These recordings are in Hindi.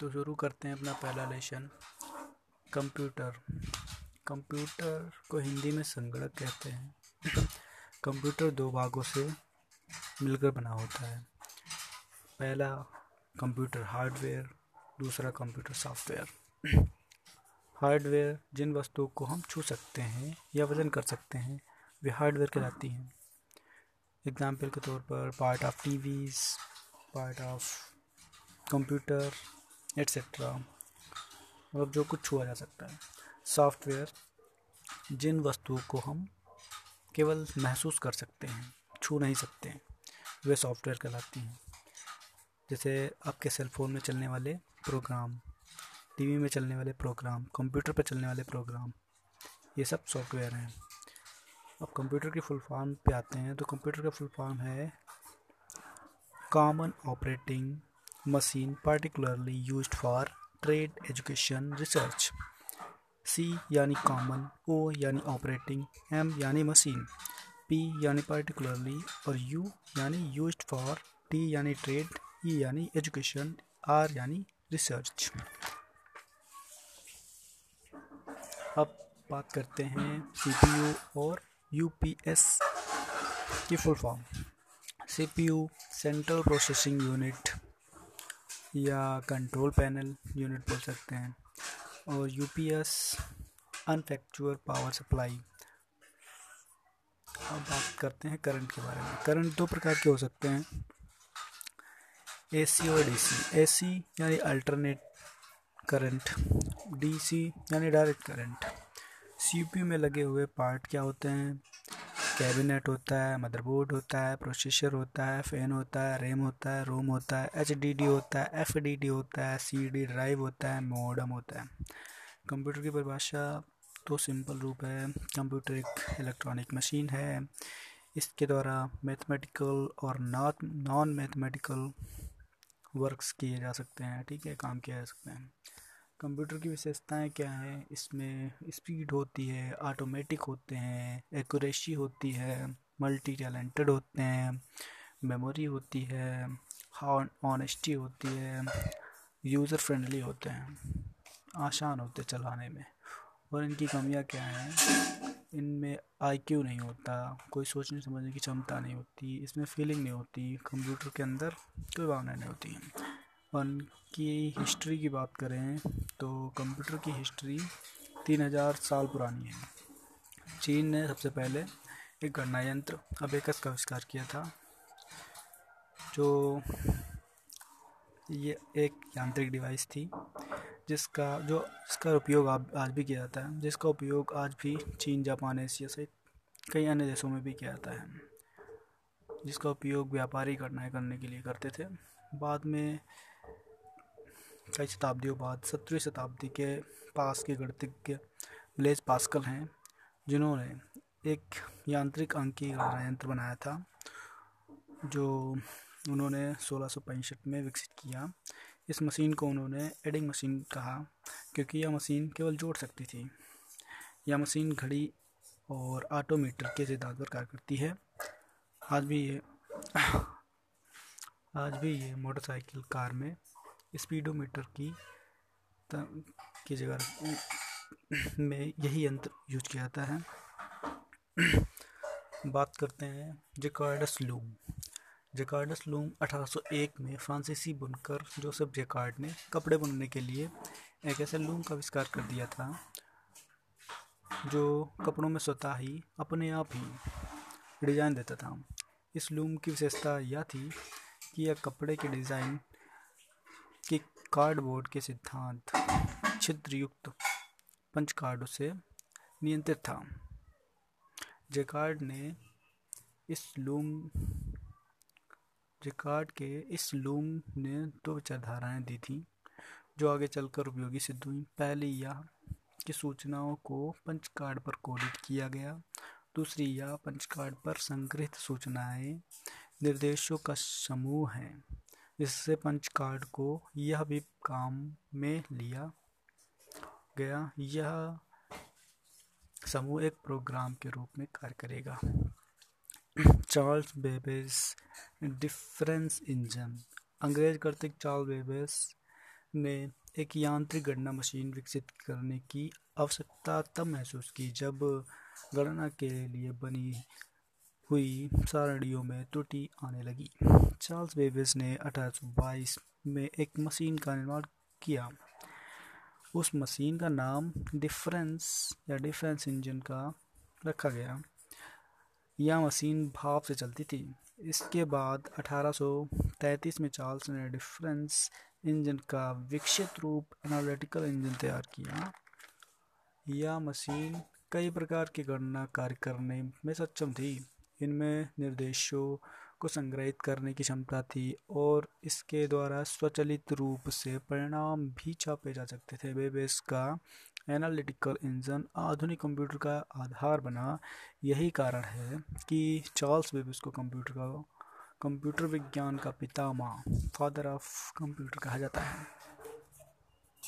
तो शुरू करते हैं अपना पहला लेशन। कंप्यूटर। कंप्यूटर को हिंदी में संगणक कहते हैं। कंप्यूटर दो भागों से मिलकर बना होता है। पहला कंप्यूटर हार्डवेयर, दूसरा कंप्यूटर सॉफ्टवेयर। हार्डवेयर जिन वस्तुओं को हम छू सकते हैं या वज़न कर सकते हैं, वे हार्डवेयर कहलाती हैं। एग्ज़ाम्पल के तौर पर part of TVs, part of computer etcetera मतलब जो कुछ छुआ जा सकता है। सॉफ्टवेयर जिन वस्तुओं को हम केवल महसूस कर सकते हैं, छू नहीं सकते हैं, वे सॉफ्टवेयर कहलाती हैं। जैसे आपके सेल फ़ोन में चलने वाले प्रोग्राम टीवी में चलने वाले प्रोग्राम कंप्यूटर पर चलने वाले प्रोग्राम ये सब सॉफ्टवेयर हैं। अब कंप्यूटर की फुल फॉर्म पे आते हैं तो कंप्यूटर का फुल फॉर्म है common operating machine particularly used for trade education research C यानी कॉमन ओ यानी ऑपरेटिंग एम यानी मशीन पी यानी particularly और यू यानी यूज्ड फॉर टी यानी ट्रेड ई यानी एजुकेशन आर यानी रिसर्च अब बात करते हैं सीपीयू और यूपीएस की full form CPU central processing unit या कंट्रोल पैनल यूनिट बोल सकते हैं। और यूपीएस अनफैक्चुअर पावर सप्लाई अब बात करते हैं करंट के बारे में। करंट दो प्रकार के हो सकते हैं। एसी और डीसी एसी यानी अल्टरनेट करंट डीसी यानी डायरेक्ट करंट सीपीयू में लगे हुए पार्ट क्या होते हैं? कैबिनेट होता है, मदरबोर्ड होता है, प्रोसेसर होता है, फ़ैन होता है, रैम होता है, रोम होता है, एचडीडी होता है, एफडीडी होता है, सीडी ड्राइव होता है, मोडम होता है। कंप्यूटर की परिभाषा तो सिंपल रूप है। कंप्यूटर एक इलेक्ट्रॉनिक मशीन है। इसके द्वारा मैथमेटिकल और नॉन मैथमेटिकल वर्क्स किए जा सकते हैं, ठीक है, काम किया जा सकते हैं। कंप्यूटर की विशेषताएँ क्या हैं? इसमें स्पीड होती है ऑटोमेटिक होते हैं एक्यूरेसी होती है मल्टी टैलेंटेड होते हैं मेमोरी होती है ऑनेस्टी होती है यूज़र फ्रेंडली होते हैं, आसान होते हैं चलाने में। और इनकी कमियाँ क्या हैं? इनमें आईक्यू नहीं होता, कोई सोचने समझने की क्षमता नहीं होती, इसमें फीलिंग नहीं होती, कंप्यूटर के अंदर कोई भावना नहीं होती। उनकी हिस्ट्री की बात करें तो कंप्यूटर की हिस्ट्री तीन हज़ार साल पुरानी है। चीन ने सबसे पहले एक गणना यंत्र अबेकस का आविष्कार किया था, जो ये एक यांत्रिक डिवाइस थी, जिसका, जो इसका उपयोग आज भी किया जाता है। जिसका उपयोग आज भी चीन, जापान, एशिया सहित कई अन्य देशों में भी किया जाता है। जिसका उपयोग व्यापारी घटनाएँ करने के लिए करते थे। बाद में कई शताब्दियों बाद सत्रहवीं शताब्दी के पास के गणितज्ञ ब्लेज पास्कल हैं, जिन्होंने एक यांत्रिक अंकी यंत्र बनाया था, जो उन्होंने सोलह में विकसित किया। इस मशीन को उन्होंने एडिंग मशीन कहा, क्योंकि यह मशीन केवल जोड़ सकती थी। यह मशीन घड़ी और ऑटोमीटर के सिद्धांत पर कार्य करती है। आज भी ये, आज भी ये मोटरसाइकिल कार में स्पीडोमीटर की की जगह में यही यंत्र यूज़ किया जाता है। बात करते हैं जेकार्डस लूम। जेकार्डस लूम 1801 में फ्रांसीसी बुनकर जोसेफ जेकार्ड ने कपड़े बुनने के लिए एक ऐसे लूम का आविष्कार कर दिया था, जो कपड़ों में स्वतः ही अपने आप ही डिज़ाइन देता था। इस लूम की विशेषता यह थी कि यह कपड़े के डिज़ाइन कि कार्डबोर्ड के सिद्धांत छिद्रयुक्त पंच कार्डों से नियंत्रित था। जेकार्ड ने इस लूम, जेकार्ड के इस लूम ने दो विचारधाराएँ दी थी, जो आगे चलकर उपयोगी सिद्ध हुई पहली, यह कि सूचनाओं को पंच कार्ड पर कोडित किया गया। दूसरी, यह पंच कार्ड पर संग्रहित सूचनाएँ निर्देशों का समूह है। इससे पंच कार्ड को यह भी काम में लिया गया। यह समूह एक प्रोग्राम के रूप में कार्य करेगा। Charles Babbage difference engine. अंग्रेज़ कर्तिक चार्ल्स बेबेज ने एक यांत्रिक गणना मशीन विकसित करने की आवश्यकता तब महसूस की जब गणना के लिए बनी हुई सारणियों में त्रुटि आने लगी। चार्ल्स बेबिस ने 1822 में एक मशीन का निर्माण किया। उस मशीन का नाम डिफरेंस या डिफरेंस इंजन का रखा गया। यह मशीन भाप से चलती थी। इसके बाद 1833 में चार्ल्स ने डिफरेंस इंजन का विकसित रूप एनालिटिकल इंजन तैयार किया। यह मशीन कई प्रकार की गणना कार्य करने में सक्षम थी। इनमें निर्देशों को संग्रहित करने की क्षमता थी और इसके द्वारा स्वचालित रूप से परिणाम भी छापे जा सकते थे। बेबेस का एनालिटिकल इंजन आधुनिक कंप्यूटर का आधार बना। यही कारण है कि चार्ल्स बेबेस को कंप्यूटर का, कंप्यूटर विज्ञान का पितामह, फादर ऑफ़ कंप्यूटर कहा जाता है।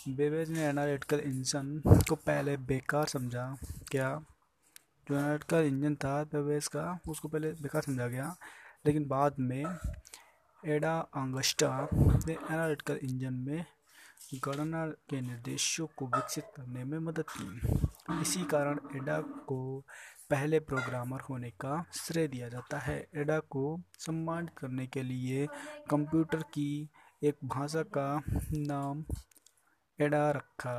बेबेज ने एनालिटिकल इंजन को पहले बेकार समझा। क्या जो एनालिटिकल इंजन था बेबेज का उसको पहले बेकार समझा गया। लेकिन बाद में एडा आंगस्टा ने एनालिटिकल इंजन में गणना के निर्देशों को विकसित करने में मदद की। इसी कारण एडा को पहले प्रोग्रामर होने का श्रेय दिया जाता है। एडा को सम्मानित करने के लिए कंप्यूटर की एक भाषा का नाम एडा रखा